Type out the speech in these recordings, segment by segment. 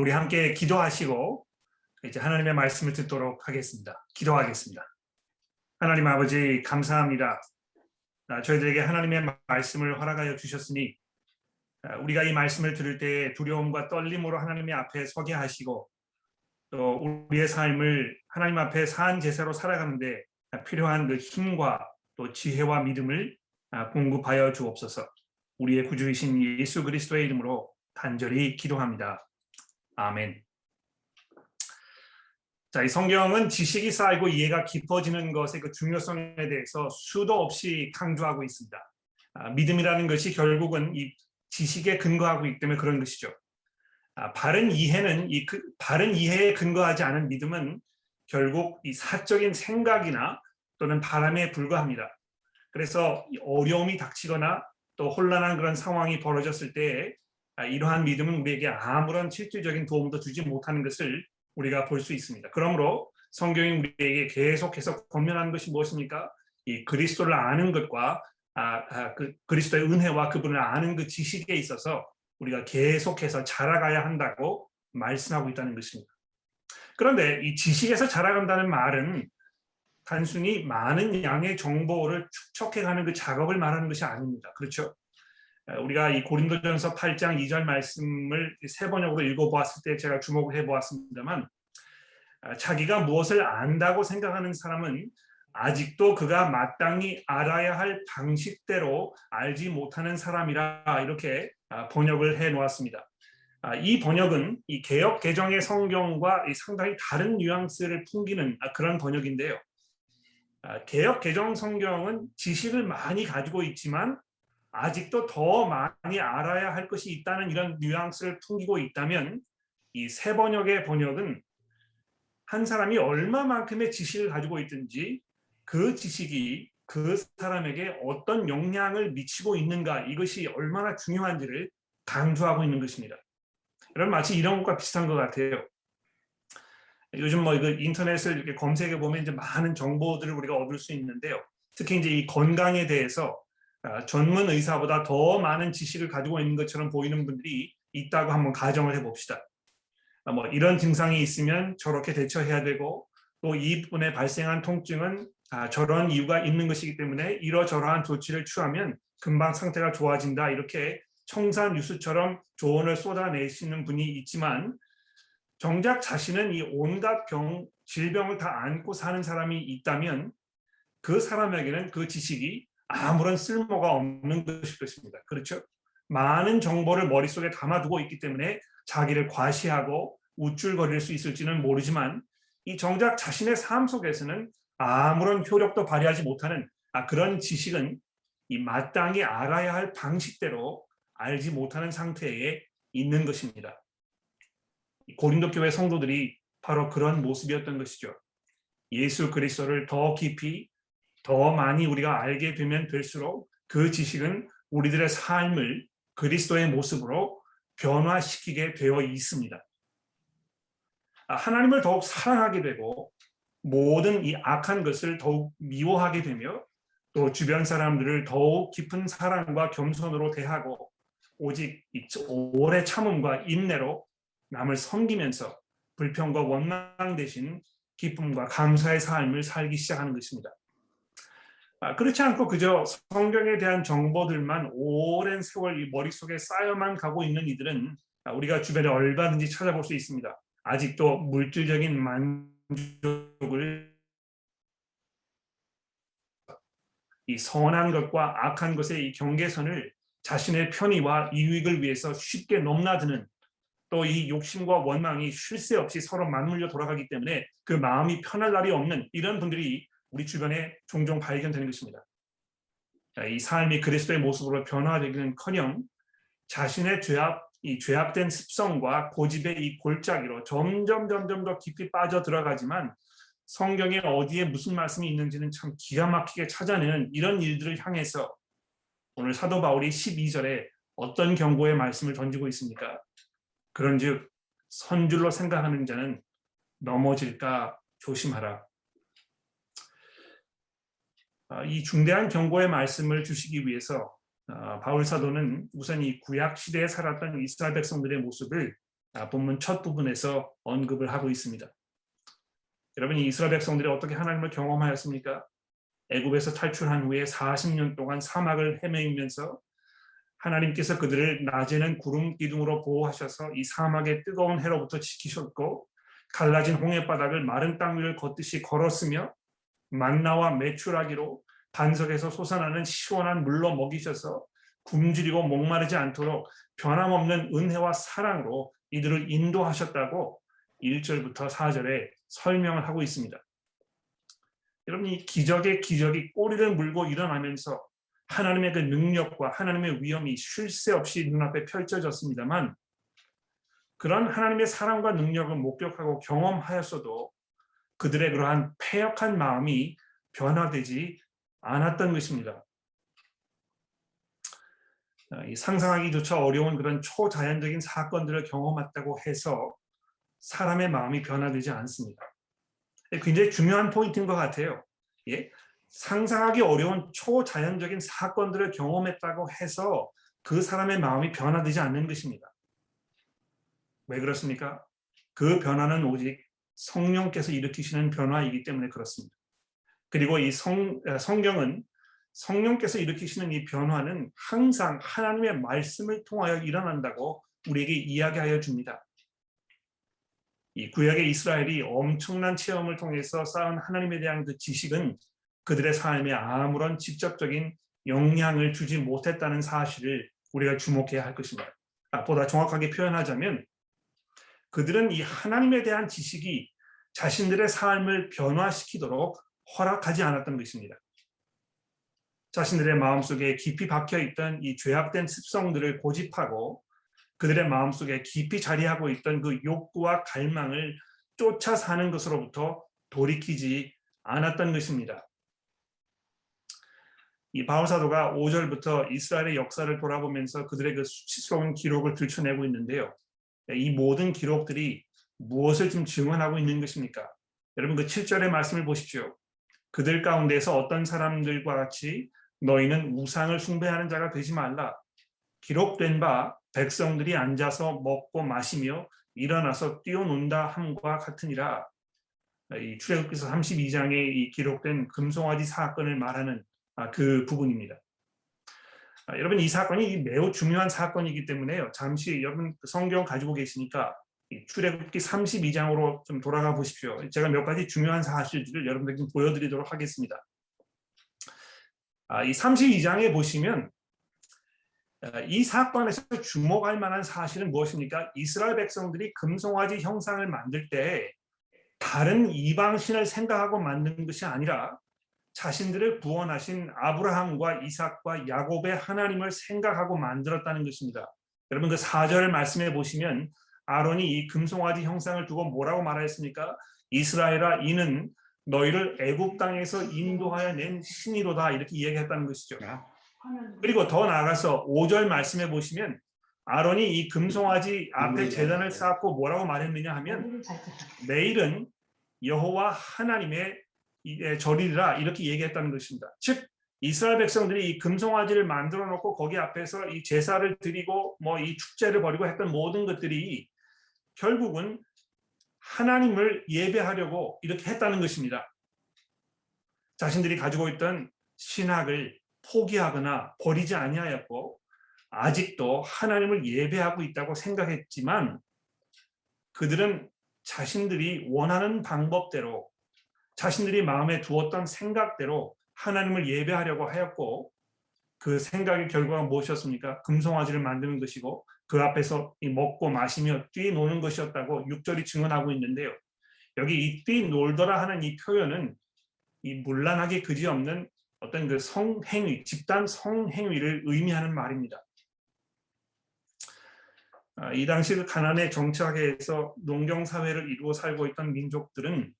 우리 함께 기도하시고 이제 하나님의 말씀을 듣도록 하겠습니다. 기도하겠습니다. 하나님 아버지 감사합니다. 아, 저희들에게 하나님의 말씀을 허락하여 주셨으니 아, 우리가 이 말씀을 들을 때 두려움과 떨림으로 하나님의 앞에 서게 하시고 또 우리의 삶을 하나님 앞에 산 제사로 살아가는데 필요한 그 힘과 또 지혜와 믿음을 아, 공급하여 주옵소서. 우리의 구주이신 예수 그리스도의 이름으로 간절히 기도합니다. 아멘. 자, 이 성경은 지식이 쌓이고 이해가 깊어지는 것의 그 중요성에 대해서 수도 없이 강조하고 있습니다. 아, 믿음이라는 것이 결국은 이 지식에 근거하고 있기 때문에 그런 것이죠. 아, 바른 이해는 이 그, 바른 이해에 근거하지 않은 믿음은 결국 이 사적인 생각이나 또는 바람에 불과합니다. 그래서 어려움이 닥치거나 또 혼란한 그런 상황이 벌어졌을 때 아, 이러한 믿음은 우리에게 아무런 실질적인 도움도 주지 못하는 것을 우리가 볼 수 있습니다. 그러므로 성경이 우리에게 계속해서 권면하는 것이 무엇입니까? 이 그리스도를 아는 것과 아, 아, 그 그리스도의 은혜와 그분을 아는 그 지식에 있어서 우리가 계속해서 자라가야 한다고 말씀하고 있다는 것입니다. 그런데 이 지식에서 자라간다는 말은 단순히 많은 양의 정보를 축적해 가는 그 작업을 말하는 것이 아닙니다. 그렇죠? 우리가 이 고린도전서 8장 2절 말씀을 세 번역으로 읽어보았을 때 제가 주목을 해보았습니다만 자기가 무엇을 안다고 생각하는 사람은 아직도 그가 마땅히 알아야 할 방식대로 알지 못하는 사람이라 이렇게 번역을 해 놓았습니다. 이 번역은 이 개혁 개정의 성경과 상당히 다른 뉘앙스를 풍기는 그런 번역인데요. 개혁 개정 성경은 지식을 많이 가지고 있지만 아직도 더 많이 알아야 할 것이 있다는 이런 뉘앙스를 풍기고 있다면 이 세 번역의 번역은 한 사람이 얼마만큼의 지식을 가지고 있든지 그 지식이 그 사람에게 어떤 영향을 미치고 있는가 이것이 얼마나 중요한지를 강조하고 있는 것입니다. 여러분 마치 이런 것과 비슷한 것 같아요. 요즘 뭐 이거 인터넷을 이렇게 검색해 보면 이제 많은 정보들을 우리가 얻을 수 있는데요. 특히 이제 이 건강에 대해서 아, 전문 의사보다 더 많은 지식을 가지고 있는 것처럼 보이는 분들이 있다고 한번 가정을 해봅시다. 아, 뭐 이런 증상이 있으면 저렇게 대처해야 되고 또 이분에 발생한 통증은 아, 저런 이유가 있는 것이기 때문에 이러저러한 조치를 취하면 금방 상태가 좋아진다 이렇게 청산 뉴스처럼 조언을 쏟아내시는 분이 있지만 정작 자신은 이 온갖 병 질병을 다 안고 사는 사람이 있다면 그 사람에게는 그 지식이 아무런 쓸모가 없는 것일 것입니다. 그렇죠? 많은 정보를 머릿속에 담아두고 있기 때문에 자기를 과시하고 우쭐거릴 수 있을지는 모르지만 이 정작 자신의 삶 속에서는 아무런 효력도 발휘하지 못하는 아, 그런 지식은 이 마땅히 알아야 할 방식대로 알지 못하는 상태에 있는 것입니다. 고린도 교회 성도들이 바로 그런 모습이었던 것이죠. 예수 그리스도를 더 깊이 더 많이 우리가 알게 되면 될수록 그 지식은 우리들의 삶을 그리스도의 모습으로 변화시키게 되어 있습니다. 아, 하나님을 더욱 사랑하게 되고 모든 이 악한 것을 더욱 미워하게 되며 또 주변 사람들을 더욱 깊은 사랑과 겸손으로 대하고 오직 오래 참음과 인내로 남을 섬기면서 불평과 원망 대신 기쁨과 감사의 삶을 살기 시작하는 것입니다. 아, 그렇지 않고 그저 성경에 대한 정보들만 오랜 세월 이 머릿속에 쌓여만 가고 있는 이들은 아, 우리가 주변에 얼마든지 찾아볼 수 있습니다. 아직도 물질적인 만족을 이 선한 것과 악한 것의 이 경계선을 자신의 편의와 이익을 위해서 쉽게 넘나드는 또 이 욕심과 원망이 쉴 새 없이 서로 맞물려 돌아가기 때문에 그 마음이 편할 날이 없는 이런 분들이 우리 주변에 종종 발견되는 것입니다. 이 삶이 그리스도의 모습으로 변화되기는커녕 자신의 죄악 이 죄악된 습성과 고집의 이 골짜기로 점점 점점 더 깊이 빠져 들어가지만 성경에 어디에 무슨 말씀이 있는지는 참 기가 막히게 찾아내는 이런 일들을 향해서 오늘 사도 바울이 12절에 어떤 경고의 말씀을 던지고 있습니까? 그런즉 선줄로 생각하는 자는 넘어질까 조심하라. 아, 이 중대한 경고의 말씀을 주시기 위해서 아, 바울 사도는 우선 이 구약 시대에 살았던 이스라엘 백성들의 모습을 아, 본문 첫 부분에서 언급을 하고 있습니다. 여러분 이 이스라엘 백성들이 어떻게 하나님을 경험하였습니까? 애굽에서 탈출한 후에 40년 동안 사막을 헤매면서 하나님께서 그들을 낮에는 구름 기둥으로 보호하셔서 이 사막의 뜨거운 해로부터 지키셨고 갈라진 홍해 바닥을 마른 땅 위를 걷듯이 걸었으며 만나와 메추라기로 반석에서 솟아나는 시원한 물로 먹이셔서 굶주리고 목마르지 않도록 변함없는 은혜와 사랑으로 이들을 인도하셨다고 1절부터 4절에 설명을 하고 있습니다. 여러분 이 기적의 기적이 꼬리를 물고 일어나면서 하나님의 그 능력과 하나님의 위엄이 쉴 새 없이 눈앞에 펼쳐졌습니다만 그런 하나님의 사랑과 능력을 목격하고 경험하였어도 그들의 그러한 패역한 마음이 변화되지 않았던 것입니다. 아, 이 상상하기조차 어려운 그런 초자연적인 사건들을 경험했다고 해서 사람의 마음이 변화되지 않습니다. 굉장히 중요한 포인트인 것 같아요. 예? 상상하기 어려운 초자연적인 사건들을 경험했다고 해서 그 사람의 마음이 변화되지 않는 것입니다. 왜 그렇습니까? 그 변화는 오직 성령께서 일으키시는 변화이기 때문에 그렇습니다. 그리고 이 성, 성경은 성령께서 일으키시는 이 변화는 항상 하나님의 말씀을 통하여 일어난다고 우리에게 이야기하여 줍니다. 이 구약의 이스라엘이 엄청난 체험을 통해서 쌓은 하나님에 대한 그 지식은 그들의 삶에 아무런 직접적인 영향을 주지 못했다는 사실을 우리가 주목해야 할 것입니다. 아, 보다 정확하게 표현하자면 그들은 이 하나님에 대한 지식이 자신들의 삶을 변화시키도록 허락하지 않았던 것입니다. 자신들의 마음속에 깊이 박혀 있던 이 죄악된 습성들을 고집하고 그들의 마음속에 깊이 자리하고 있던 그 욕구와 갈망을 쫓아 사는 것으로부터 돌이키지 않았던 것입니다. 이 바울 사도가 5절부터 이스라엘의 역사를 돌아보면서 그들의 그 수치스러운 기록을 들춰내고 있는데요. 이 모든 기록들이 무엇을 지금 증언하고 있는 것입니까? 여러분 그 7절의 말씀을 보십시오. 그들 가운데서 어떤 사람들과 같이 너희는 우상을 숭배하는 자가 되지 말라. 기록된 바 백성들이 앉아서 먹고 마시며 일어나서 뛰어논다 함과 같으니라. 이 출애굽기서 32장에 이 기록된 금송아지 사건을 말하는 아, 그 부분입니다. 아, 여러분 이 사건이 매우 중요한 사건이기 때문에요. 잠시 여러분 그 성경 가지고 계시니까 출애굽기 32장으로 좀 돌아가 보십시오. 제가 몇 가지 중요한 사실들을 여러분들께 보여드리도록 하겠습니다. 아, 이 32장에 보시면 이 사건에서 주목할 만한 사실은 무엇입니까? 이스라엘 백성들이 금송아지 형상을 만들 때 다른 이방신을 생각하고 만든 것이 아니라 자신들을 구원하신 아브라함과 이삭과 야곱의 하나님을 생각하고 만들었다는 것입니다. 여러분 그 4절 말씀해 보시면 아론이 이 금송아지 형상을 두고 뭐라고 말하였습니까? 이스라엘아 이는 너희를 애굽 땅에서 인도하여 낸 신이로다 이렇게 얘기했다는 것이죠. 그리고 더 나아가서 5절 말씀해 보시면 아론이 이 금송아지 앞에 재단을 쌓고 뭐라고 말했느냐 하면 내일은 여호와 하나님의 예, 절이라 이렇게 얘기했다는 것입니다. 즉 이스라엘 백성들이 이 금송아지를 만들어 놓고 거기 앞에서 이 제사를 드리고 뭐 이 축제를 벌이고 했던 모든 것들이 결국은 하나님을 예배하려고 이렇게 했다는 것입니다. 자신들이 가지고 있던 신학을 포기하거나 버리지 아니하였고 아직도 하나님을 예배하고 있다고 생각했지만 그들은 자신들이 원하는 방법대로 자신들이 마음에 두었던 생각대로 하나님을 예배하려고 하였고 그 생각의 결과가 무엇이었습니까? 금송아지를 만드는 것이고 그 앞에서 먹고 마시며 뛰노는 것이었다고 6절이 증언하고 있는데요. 여기 이 뛰놀더라 하는 이 표현은 이 문란하게 그지없는 어떤 그 성행위, 집단 성행위를 의미하는 말입니다. 아, 이 당시 그 가난에 정착해서 농경 사회를 이루어 살고 있던 민족들은 아,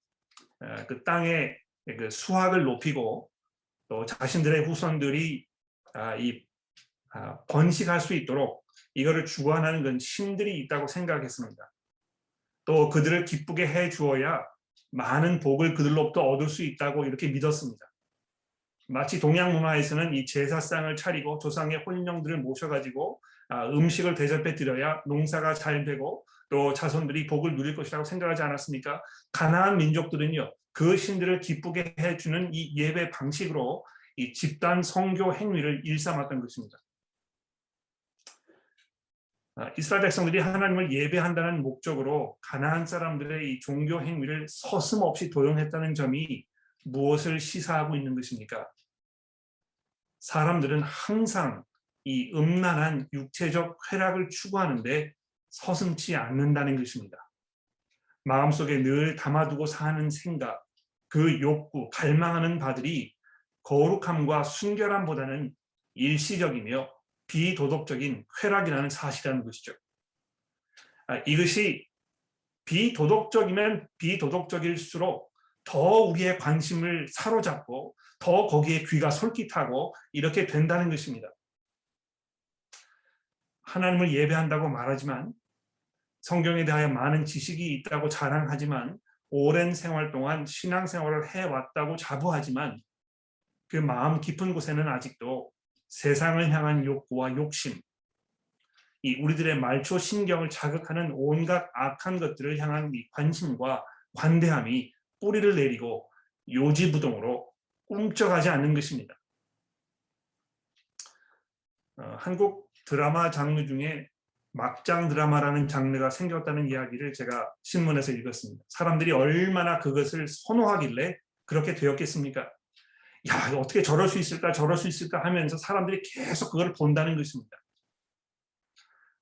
그 땅의 그 수확을 높이고 또 자신들의 후손들이 아, 이 번식할 수 있도록 이거를 주관하는 건 신들이 있다고 생각했습니다. 또 그들을 기쁘게 해 주어야 많은 복을 그들로부터 얻을 수 있다고 이렇게 믿었습니다. 마치 동양 문화에서는 이 제사상을 차리고 조상의 혼령들을 모셔가지고 아, 음식을 대접해 드려야 농사가 잘 되고 또 자손들이 복을 누릴 것이라고 생각하지 않았습니까? 가나안 민족들은요 그 신들을 기쁘게 해주는 이 예배 방식으로 이 집단 성교 행위를 일삼았던 것입니다. 아, 이스라엘 백성들이 하나님을 예배한다는 목적으로 가나안 사람들의 이 종교 행위를 서슴없이 도용했다는 점이 무엇을 시사하고 있는 것입니까? 사람들은 항상 이 음란한 육체적 쾌락을 추구하는데 서슴지 않는다는 것입니다. 마음속에 늘 담아두고 사는 생각, 그 욕구, 갈망하는 바들이 거룩함과 순결함보다는 일시적이며 비도덕적인 쾌락이라는 사실이라는 것이죠. 아, 이것이 비도덕적이면 비도덕적일수록 더 우리의 관심을 사로잡고 더 거기에 귀가 솔깃하고 이렇게 된다는 것입니다. 하나님을 예배한다고 말하지만 성경에 대하여 많은 지식이 있다고 자랑하지만 오랜 생활 동안 신앙생활을 해왔다고 자부하지만 그 마음 깊은 곳에는 아직도 세상을 향한 욕구와 욕심, 이 우리들의 말초 신경을 자극하는 온갖 악한 것들을 향한 이 관심과 관대함이 뿌리를 내리고 요지부동으로 꿈쩍하지 않는 것입니다. 어, 한국 드라마 장르 중에 막장 드라마라는 장르가 생겼다는 이야기를 제가 신문에서 읽었습니다. 사람들이 얼마나 그것을 선호하길래 그렇게 되었겠습니까? 야, 어떻게 저럴 수 있을까, 저럴 수 있을까 하면서 사람들이 계속 그걸 본다는 것입니다.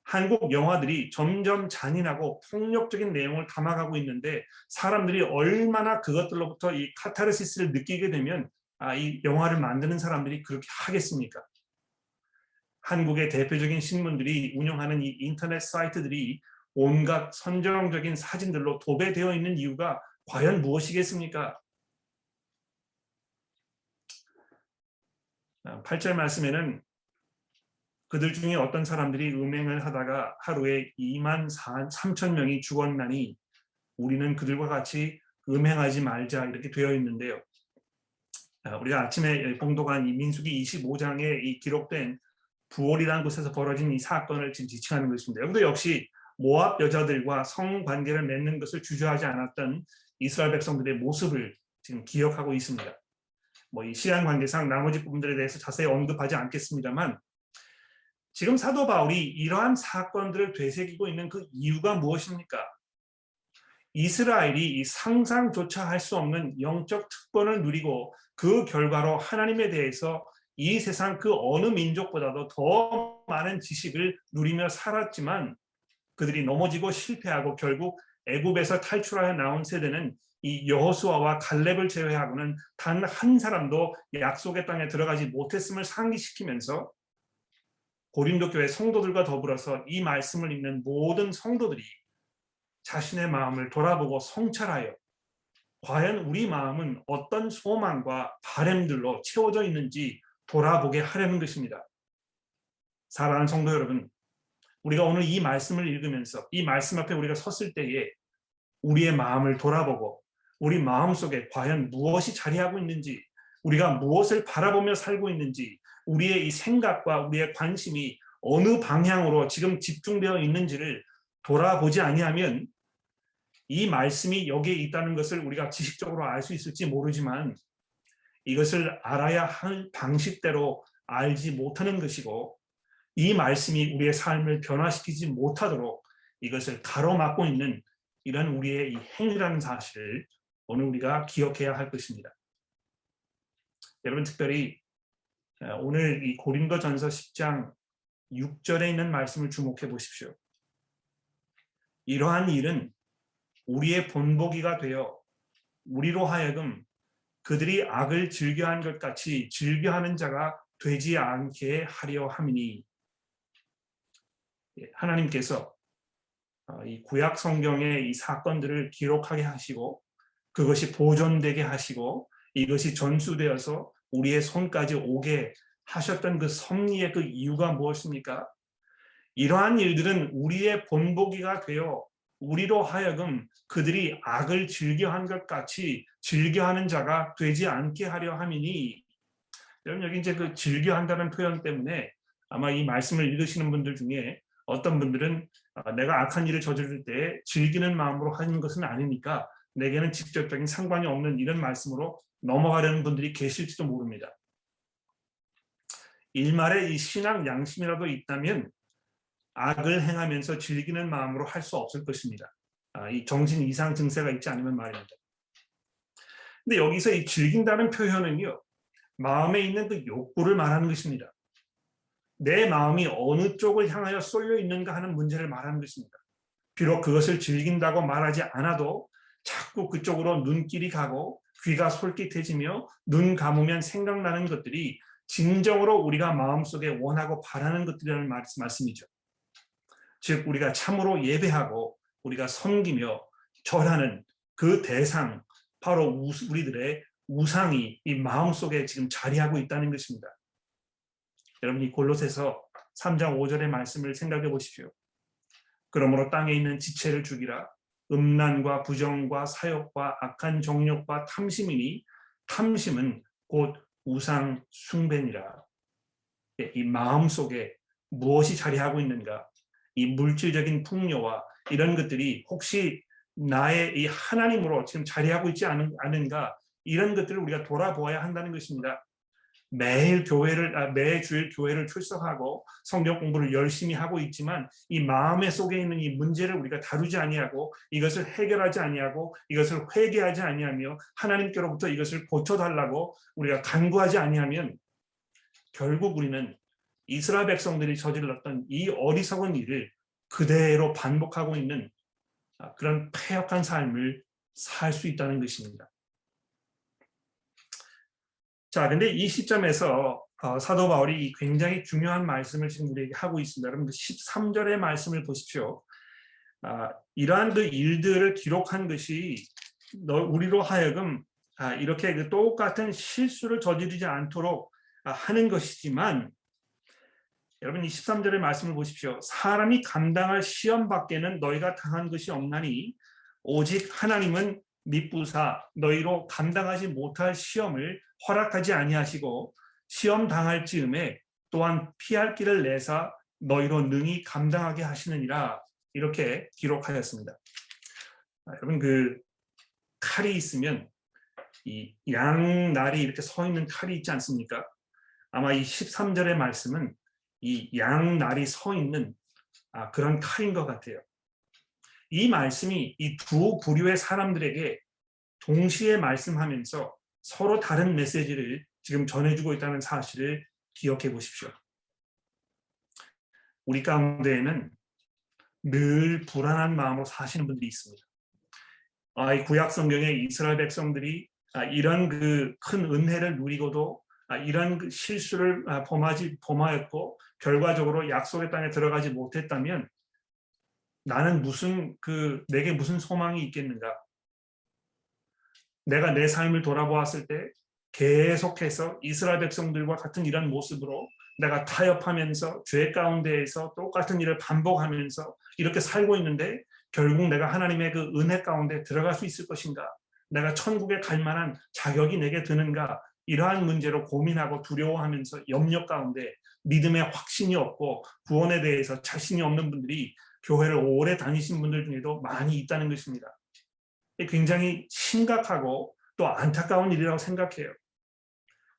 한국 영화들이 점점 잔인하고 폭력적인 내용을 담아가고 있는데 사람들이 얼마나 그것들로부터 이 카타르시스를 느끼게 되면 아, 이 영화를 만드는 사람들이 그렇게 하겠습니까? 한국의 대표적인 신문들이 운영하는 이 인터넷 사이트들이 온갖 선정적인 사진들로 도배되어 있는 이유가 과연 무엇이겠습니까? 8절 아, 말씀에는 그들 중에 어떤 사람들이 음행을 하다가 하루에 2만 3천 명이 죽었나니 우리는 그들과 같이 음행하지 말자 이렇게 되어 있는데요. 아, 우리가 아침에 봉독한 이 민수기 25장에 이 기록된 부월이라는 곳에서 벌어진 이 사건을 지금 지칭하는 것입니다. 여기도 역시 모압 여자들과 성관계를 맺는 것을 주저하지 않았던 이스라엘 백성들의 모습을 지금 기억하고 있습니다. 뭐 이 시간 관계상 나머지 부분들에 대해서 자세히 언급하지 않겠습니다만 지금 사도 바울이 이러한 사건들을 되새기고 있는 그 이유가 무엇입니까? 이스라엘이 이 상상조차 할 수 없는 영적 특권을 누리고 그 결과로 하나님에 대해서 이 세상 그 어느 민족보다도 더 많은 지식을 누리며 살았지만 그들이 넘어지고 실패하고 결국 애굽에서 탈출하여 나온 세대는 이 여호수아와 갈렙을 제외하고는 단 한 사람도 약속의 땅에 들어가지 못했음을 상기시키면서 고린도 교회 성도들과 더불어서 이 말씀을 읽는 모든 성도들이 자신의 마음을 돌아보고 성찰하여 과연 우리 마음은 어떤 소망과 바램들로 채워져 있는지 돌아보게 하려는 것입니다. 사랑하는 성도 여러분, 우리가 오늘 이 말씀을 읽으면서 이 말씀 앞에 우리가 섰을 때에 우리의 마음을 돌아보고 우리 마음 속에 과연 무엇이 자리하고 있는지 우리가 무엇을 바라보며 살고 있는지 우리의 이 생각과 우리의 관심이 어느 방향으로 지금 집중되어 있는지를 돌아보지 아니하면 이 말씀이 여기에 있다는 것을 우리가 지식적으로 알 수 있을지 모르지만 이것을 알아야 할 방식대로 알지 못하는 것이고 이 말씀이 우리의 삶을 변화시키지 못하도록 이것을 가로막고 있는 이런 우리의 이 행위라는 사실을 오늘 우리가 기억해야 할 것입니다. 여러분 특별히 오늘 이 고린도전서 10장 6절에 있는 말씀을 주목해 보십시오. 이러한 일은 우리의 본보기가 되어 우리로 하여금 그들이 악을 즐겨한 것 같이 즐겨하는 자가 되지 않게 하려 함이니 예, 하나님께서 어, 이 구약 성경의 이 사건들을 기록하게 하시고 그것이 보존되게 하시고 이것이 전수되어서 우리의 손까지 오게 하셨던 그 섭리의 그 이유가 무엇입니까? 이러한 일들은 우리의 본보기가 되어 우리로 하여금 그들이 악을 즐겨한 것 같이 즐겨하는 자가 되지 않게 하려 함이니 여러분 여기 이제 그 즐겨한다는 표현 때문에 아마 이 말씀을 읽으시는 분들 중에 어떤 분들은 아, 내가 악한 일을 저지를 때 즐기는 마음으로 하는 것은 아니니까 내게는 직접적인 상관이 없는 이런 말씀으로 넘어가려는 분들이 계실지도 모릅니다. 일말의 이 신앙 양심이라도 있다면 악을 행하면서 즐기는 마음으로 할 수 없을 것입니다. 아, 이 정신 이상 증세가 있지 않으면 말입니다. 근데 여기서 이 즐긴다는 표현은요, 마음에 있는 그 욕구를 말하는 것입니다. 내 마음이 어느 쪽을 향하여 쏠려 있는가 하는 문제를 말하는 것입니다. 비록 그것을 즐긴다고 말하지 않아도 자꾸 그쪽으로 눈길이 가고 귀가 솔깃해지며 눈 감으면 생각나는 것들이 진정으로 우리가 마음속에 원하고 바라는 것들이라는 말씀이죠. 즉 우리가 참으로 예배하고 우리가 섬기며 절하는 그 대상 바로 우리들의 우상이 이 마음속에 지금 자리하고 있다는 것입니다. 여러분 이 골로새서 3장 5절의 말씀을 생각해 보십시오. 그러므로 땅에 있는 지체를 죽이라 음란과 부정과 사욕과 악한 정욕과 탐심이니 탐심은 곧 우상 숭배니라. 예, 이 마음 속에 무엇이 자리하고 있는가? 이 물질적인 풍요와 이런 것들이 혹시 나의 이 하나님으로 지금 자리하고 있지 않은, 않은가? 이런 것들을 우리가 돌아보아야 한다는 것입니다. 매일 교회를 아, 매주일 교회를 출석하고 성경 공부를 열심히 하고 있지만 이 마음의 속에 있는 이 문제를 우리가 다루지 아니하고 이것을 해결하지 아니하고 이것을 회개하지 아니하며 하나님께로부터 이것을 고쳐 달라고 우리가 간구하지 아니하면 결국 우리는 이스라엘 백성들이 저질렀던 이 어리석은 일을 그대로 반복하고 있는 아, 그런 폐역한 삶을 살 수 있다는 것입니다. 자, 근데 이 시점에서 어, 사도 바울이 굉장히 중요한 말씀을 지금 우리에게 하고 있습니다. 여러분 13절의 말씀을 보십시오. 아, 이러한 그 일들을 기록한 것이 너, 우리로 하여금 아, 이렇게 그 똑같은 실수를 저지르지 않도록 아, 하는 것이지만 여러분 23절의 말씀을 보십시오. 사람이 감당할 시험 밖에는 너희가 당한 것이 없나니 오직 하나님은 미부사 너희로 감당하지 못할 시험을 허락하지 아니하시고 시험 당할 즈음에 또한 피할 길을 내사 너희로 능히 감당하게 하시느니라 이렇게 기록하였습니다. 아, 여러분 그 칼이 있으면 이 양날이 이렇게 서 있는 칼이 있지 않습니까? 아마 이 13절의 말씀은 이 양날이 서 있는 아, 그런 칼인 것 같아요. 이 말씀이 이 두 부류의 사람들에게 동시에 말씀하면서 서로 다른 메시지를 지금 전해주고 있다는 사실을 기억해 보십시오. 우리 가운데에는 늘 불안한 마음으로 사시는 분들이 있습니다. 아, 이 구약 성경의 이스라엘 백성들이 아, 이런 그 큰 은혜를 누리고도 아, 이런 그 실수를 아, 범하지 범하였고 결과적으로 약속의 땅에 들어가지 못했다면 나는 무슨 그 내게 무슨 소망이 있겠는가? 내가 내 삶을 돌아보았을 때 계속해서 이스라엘 백성들과 같은 이런 모습으로 내가 타협하면서 죄 가운데에서 똑같은 일을 반복하면서 이렇게 살고 있는데 결국 내가 하나님의 그 은혜 가운데 들어갈 수 있을 것인가? 내가 천국에 갈 만한 자격이 내게 드는가? 이러한 문제로 고민하고 두려워하면서 염려 가운데 믿음의 확신이 없고 구원에 대해서 자신이 없는 분들이 교회를 오래 다니신 분들 중에도 많이 있다는 것입니다. 굉장히 심각하고 또 안타까운 일이라고 생각해요.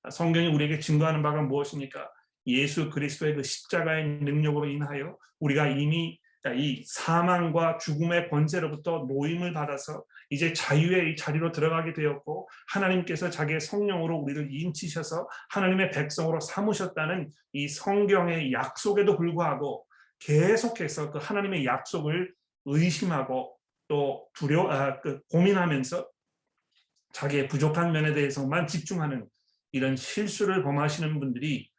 성경이 우리에게 증거하는 바가 무엇입니까? 예수 그리스도의 그 십자가의 능력으로 인하여 우리가 이미 이 사망과 죽음의 권세로부터 노임을 받아서 이제 자유의 이 자리로 들어가게 되었고 하나님께서 자기의 성령으로 우리를 인치셔서 하나님의 백성으로 삼으셨다는 이 성경의 약속에도 불구하고 계속해서 그 하나님의 약속을 의심하고 또 두려 아, 그 고민하면서 자기의 부족한 면에 대해서만 집중하는 이런 실수를 범하시는 분들이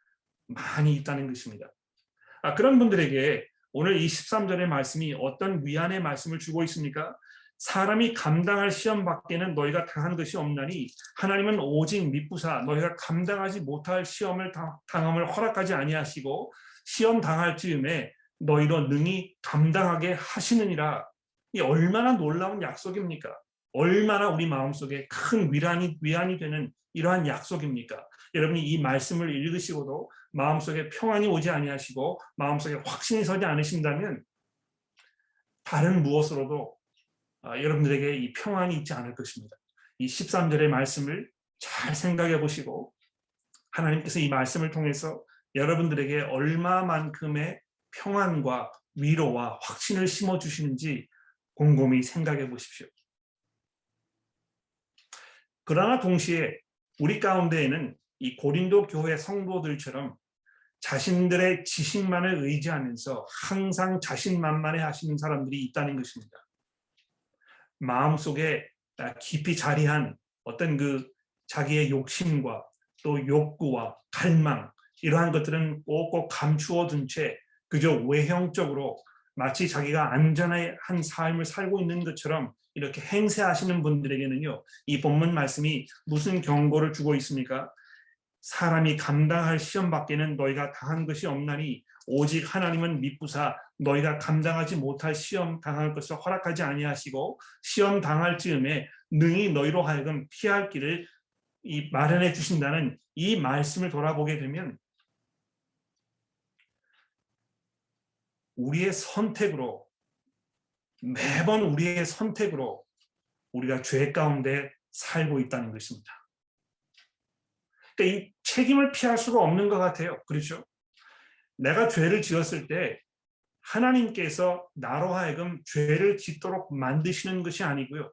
많이 있다는 것입니다. 아, 그런 분들에게 오늘 이 13절의 말씀이 어떤 위안의 말씀을 주고 있습니까? 사람이 감당할 시험 밖에는 너희가 당한 것이 없나니 하나님은 오직 미부사 너희가 감당하지 못할 시험을 당함을 허락하지 아니하시고 시험 당할 즈음에 너희로 능히 감당하게 하시느니라 이 얼마나 놀라운 약속입니까? 얼마나 우리 마음속에 큰 위안이, 위안이 되는 이러한 약속입니까? 여러분이 이 말씀을 읽으시고도 마음속에 평안이 오지 아니하시고 마음속에 확신이 서지 않으신다면 다른 무엇으로도 아, 여러분들에게 이 평안이 있지 않을 것입니다. 이 13절의 말씀을 잘 생각해 보시고 하나님께서 이 말씀을 통해서 여러분들에게 얼마만큼의 평안과 위로와 확신을 심어 주시는지 곰곰이 생각해 보십시오. 그러나 동시에 우리 가운데에는 이 고린도 교회 성도들처럼 자신들의 지식만을 의지하면서 항상 자신만만해 하시는 사람들이 있다는 것입니다. 마음속에 깊이 자리한 어떤 그 자기의 욕심과 또 욕구와 갈망 이러한 것들은 꼭꼭 감추어 둔 채 그저 외형적으로 마치 자기가 안전한 삶을 살고 있는 것처럼 이렇게 행세하시는 분들에게는요 이 본문 말씀이 무슨 경고를 주고 있습니까? 사람이 감당할 시험 밖에는 너희가 당한 것이 없나니 오직 하나님은 미쁘사 너희가 감당하지 못할 시험 당할 것을 허락하지 아니하시고 시험 당할 즈음에 능히 너희로 하여금 피할 길을 이 마련해 주신다는 이 말씀을 돌아보게 되면 우리의 선택으로 매번 우리의 선택으로 우리가 죄 가운데 살고 있다는 것입니다. 그러니까 이 책임을 피할 수가 없는 것 같아요. 그렇죠? 내가 죄를 지었을 때 하나님께서 나로 하여금 죄를 짓도록 만드시는 것이 아니고요.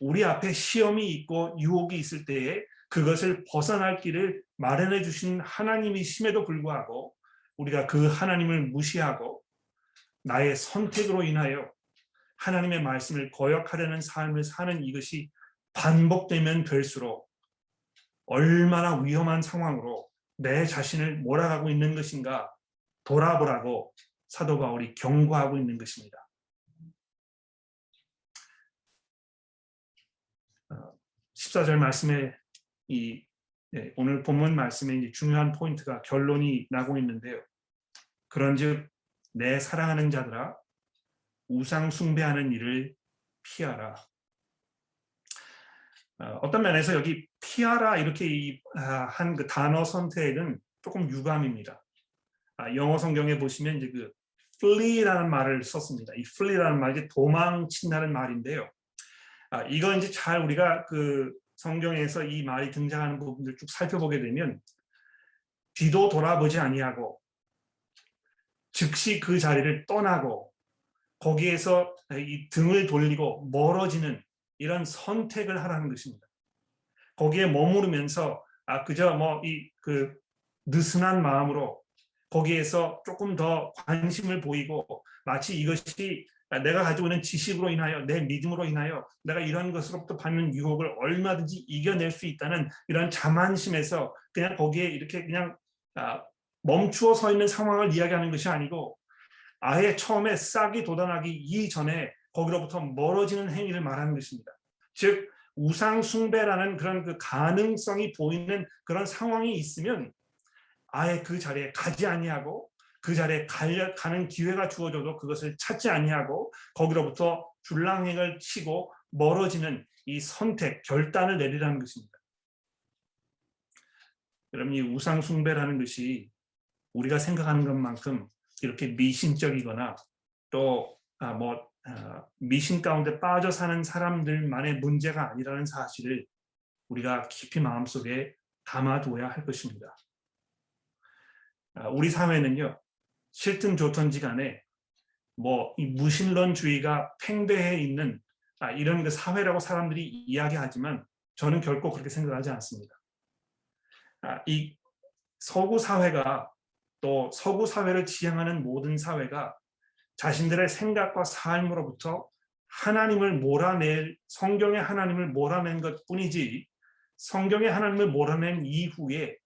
우리 앞에 시험이 있고 유혹이 있을 때에 그것을 벗어날 길을 마련해 주신 하나님이심에도 불구하고 우리가 그 하나님을 무시하고 나의 선택으로 인하여 하나님의 말씀을 거역하려는 삶을 사는 이것이 반복되면 될수록 얼마나 위험한 상황으로 내 자신을 몰아가고 있는 것인가 돌아보라고 사도 바울이 경고하고 있는 것입니다. 14절 어, 말씀에 이 네, 오늘 본문 말씀에 중요한 포인트가 결론이 나고 있는데요. 그런즉 내 사랑하는 자들아 우상 숭배하는 일을 피하라. 어, 어떤 면에서 여기 피하라 이렇게 아, 한그 단어 선택은 조금 유감입니다. 아, 영어 성경에 보시면 이제 그 flee라는 말을 썼습니다. 이 flee라는 말이 도망친다는 말인데요. 아, 이거 이제 잘 우리가 그 성경에서 이 말이 등장하는 부분들 쭉 살펴보게 되면 뒤도 돌아보지 아니하고 즉시 그 자리를 떠나고 거기에서 이 등을 돌리고 멀어지는 이런 선택을 하라는 것입니다. 거기에 머무르면서 아 그저 뭐 이 그 느슨한 마음으로 거기에서 조금 더 관심을 보이고 마치 이것이 내가 가지고 있는 지식으로 인하여 내 믿음으로 인하여 내가 이런 것으로부터 받는 유혹을 얼마든지 이겨낼 수 있다는 이런 자만심에서 그냥 거기에 이렇게 그냥 아, 멈추어 서 있는 상황을 이야기하는 것이 아니고 아예 처음에 싹이 돋아나기 이전에 거기로부터 멀어지는 행위를 말하는 것입니다. 즉 우상 숭배라는 그런 그 가능성이 보이는 그런 상황이 있으면 아예 그 자리에 가지 아니하고 그 자리에 가는 기회가 주어져도 그것을 찾지 아니하고 거기로부터 줄랑행을 치고 멀어지는 이 선택, 결단을 내리라는 것입니다. 여러분 이 우상 숭배라는 것이 우리가 생각하는 것만큼 이렇게 미신적이거나 또뭐 아, 어, 미신 가운데 빠져 사는 사람들만의 문제가 아니라는 사실을 우리가 깊이 마음속에 담아두어야 할 것입니다. 아, 우리 사회는요, 싫든 좋든지 간에 뭐 이 무신론주의가 팽배해 있는 아, 이런 그 사회라고 사람들이 이야기하지만 저는 결코 그렇게 생각하지 않습니다. 아, 이 서구 사회가 또 서구 사회를 지향하는 모든 사회가 자신들의 생각과 삶으로부터 하나님을 몰아낼 성경의 하나님을 몰아낸 것뿐이지 성경의 하나님을 몰아낸 이후에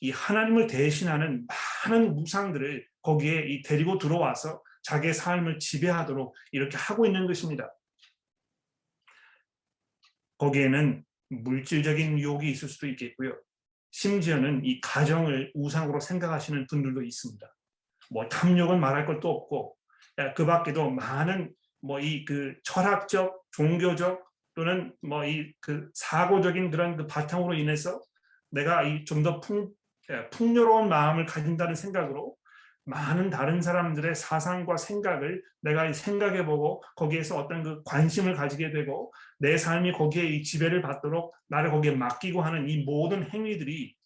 이 하나님을 대신하는 많은 무상들을 거기에 이 데리고 들어와서 자기의 삶을 지배하도록 이렇게 하고 있는 것입니다. 거기에는 물질적인 유혹이 있을 수도 있겠고요. 심지어는 이 가정을 우상으로 생각하시는 분들도 있습니다. 뭐 탐욕은 말할 것도 없고 그 밖에도 많은 뭐 이 그 철학적, 종교적 또는 뭐 이 그 사고적인 그런 그 바탕으로 인해서 내가 이 좀더 풍, 풍요로운 마음을 가진다는 생각으로 많은 다른 사람들의 사상과 생각을 내가 생각해 보고 거기에서 어떤 그 관심을 가지게 되고 내 삶이 거기에 이 지배를 받도록 나를 거기에 맡기고 하는 이 모든 행위들이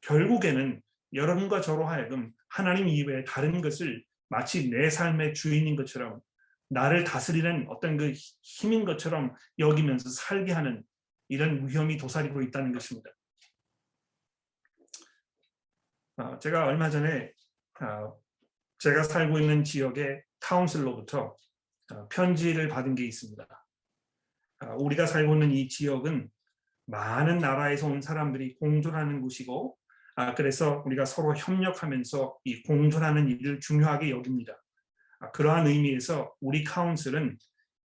결국에는 여러분과 저로 하여금 하나님 이외에 다른 것을 마치 내 삶의 주인인 것처럼 나를 다스리는 어떤 그 힘인 것처럼 여기면서 살게 하는 이런 위험이 도사리고 있다는 것입니다. 어, 제가 얼마 전에 어, 제가 살고 있는 지역의 카운슬로부터 어, 편지를 받은 게 있습니다. 어, 우리가 살고 있는 이 지역은 많은 나라에서 온 사람들이 공존하는 곳이고 아, 그래서 우리가 서로 협력하면서 이 공존하는 일을 중요하게 여깁니다. 아, 그러한 의미에서 우리 카운슬은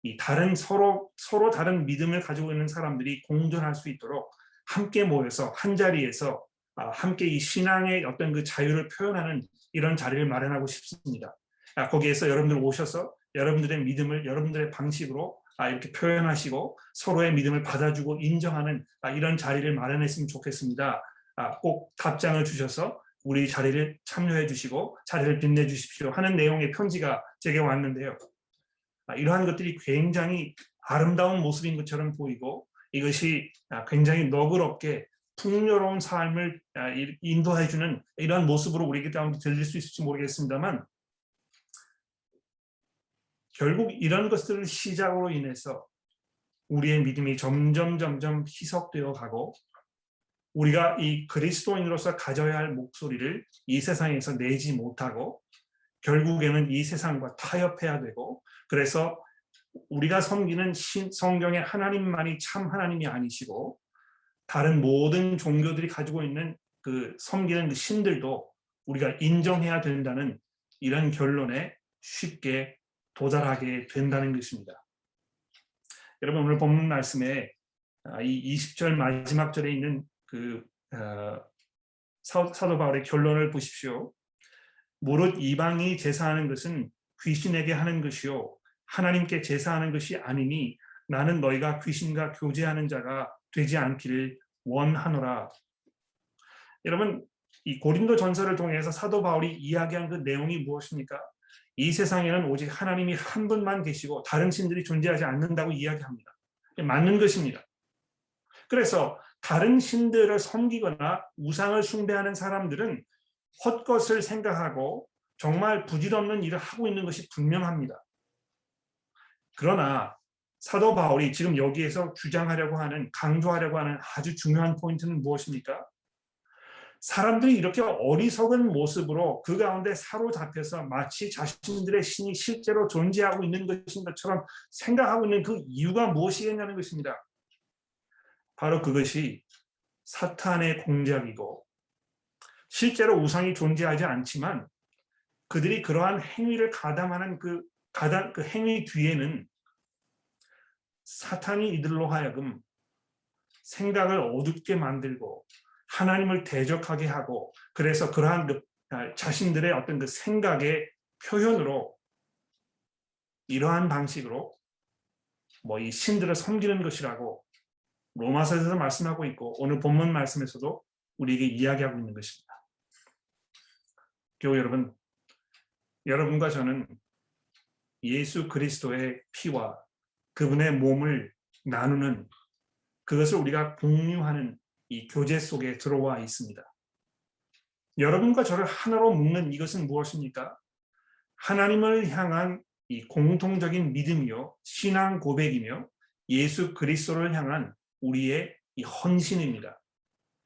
이 다른 서로 서로 다른 믿음을 가지고 있는 사람들이 공존할 수 있도록 함께 모여서 한 자리에서 아, 함께 이 신앙의 어떤 그 자유를 표현하는 이런 자리를 마련하고 싶습니다. 아, 거기에서 여러분들 오셔서 여러분들의 믿음을 여러분들의 방식으로 아, 이렇게 표현하시고 서로의 믿음을 받아주고 인정하는 이런 자리를 마련했으면 좋겠습니다. 꼭 답장을 주셔서 우리 자리를 참여해 주시고 자리를 빛내 주십시오 하는 내용의 편지가 제게 왔는데요. 이러한 것들이 굉장히 아름다운 모습인 것처럼 보이고 이것이 굉장히 너그럽게 풍요로운 삶을 아, 인도해 주는 이러한 모습으로 우리에게 가운데 들릴 수 있을지 모르겠습니다만 결국 이런 것들을 시작으로 인해서 우리의 믿음이 점점 점점 희석되어 가고 우리가 이 그리스도인으로서 가져야 할 목소리를 이 세상에서 내지 못하고 결국에는 이 세상과 타협해야 되고 그래서 우리가 섬기는 성경의 하나님만이 참 하나님이 아니시고 다른 모든 종교들이 가지고 있는 그 섬기는 그 신들도 우리가 인정해야 된다는 이런 결론에 쉽게 도달하게 된다는 것입니다. 여러분 오늘 본문 말씀에 아, 이 20절 마지막 절에 있는 그 어, 사도 바울의 결론을 보십시오. 무릇 이방이 제사하는 것은 귀신에게 하는 것이요 하나님께 제사하는 것이 아니니 나는 너희가 귀신과 교제하는 자가 되지 않기를 원하노라. 여러분 이 고린도 전설을 통해서 사도 바울이 이야기한 그 내용이 무엇입니까? 이 세상에는 오직 하나님이 한 분만 계시고 다른 신들이 존재하지 않는다고 이야기합니다. 맞는 것입니다. 그래서 다른 신들을 섬기거나 우상을 숭배하는 사람들은 헛것을 생각하고 정말 부질없는 일을 하고 있는 것이 분명합니다. 그러나 사도 바울이 지금 여기에서 주장하려고 하는 강조하려고 하는 아주 중요한 포인트는 무엇입니까? 사람들이 이렇게 어리석은 모습으로 그 가운데 사로잡혀서 마치 자신들의 신이 실제로 존재하고 있는 것인 것처럼 생각하고 있는 그 이유가 무엇이겠냐는 것입니다. 바로 그것이 사탄의 공작이고 실제로 우상이 존재하지 않지만 그들이 그러한 행위를 가담하는 그 가담 그 행위 뒤에는 사탄이 이들로 하여금 생각을 어둡게 만들고 하나님을 대적하게 하고 그래서 그러한 그 아, 자신들의 어떤 그 생각의 표현으로 이러한 방식으로 뭐 이 신들을 섬기는 것이라고 로마서에서 말씀하고 있고 오늘 본문 말씀에서도 우리에게 이야기하고 있는 것입니다. 교우 여러분, 여러분과 저는 예수 그리스도의 피와 그분의 몸을 나누는 그것을 우리가 공유하는 이 교제 속에 들어와 있습니다. 여러분과 저를 하나로 묶는 이것은 무엇입니까? 하나님을 향한 이 공통적인 믿음이요 신앙 고백이며 예수 그리스도를 향한 우리의 이 헌신입니다.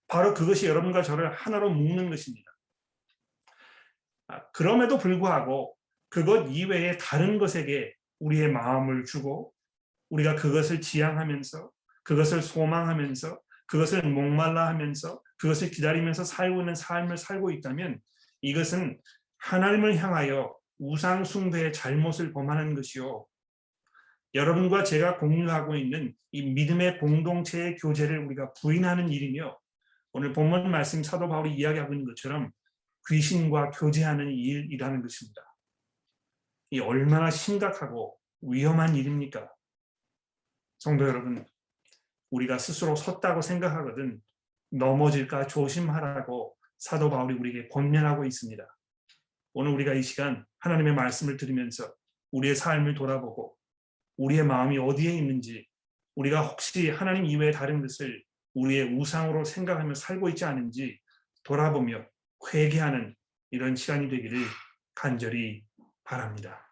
바로 그것이 여러분과 저를 하나로 묶는 것입니다. 아, 그럼에도 불구하고 그것 이외에 다른 것에게 우리의 마음을 주고 우리가 그것을 지향하면서 그것을 소망하면서 그것을 목말라 하면서 그것을 기다리면서 살고 있는 삶을 살고 있다면 이것은 하나님을 향하여 우상 숭배의 잘못을 범하는 것이요. 여러분과 제가 공유하고 있는 이 믿음의 공동체의 교제를 우리가 부인하는 일이며 오늘 본문 말씀 사도 바울이 이야기하고 있는 것처럼 귀신과 교제하는 일이라는 것입니다. 이 얼마나 심각하고 위험한 일입니까? 성도 여러분, 우리가 스스로 섰다고 생각하거든 넘어질까 조심하라고 사도 바울이 우리에게 권면하고 있습니다. 오늘 우리가 이 시간 하나님의 말씀을 들으면서 우리의 삶을 돌아보고 우리의 마음이 어디에 있는지 우리가 혹시 하나님 이외의 다른 것을 우리의 우상으로 생각하며 살고 있지 않은지 돌아보며 회개하는 이런 시간이 되기를 간절히 바랍니다.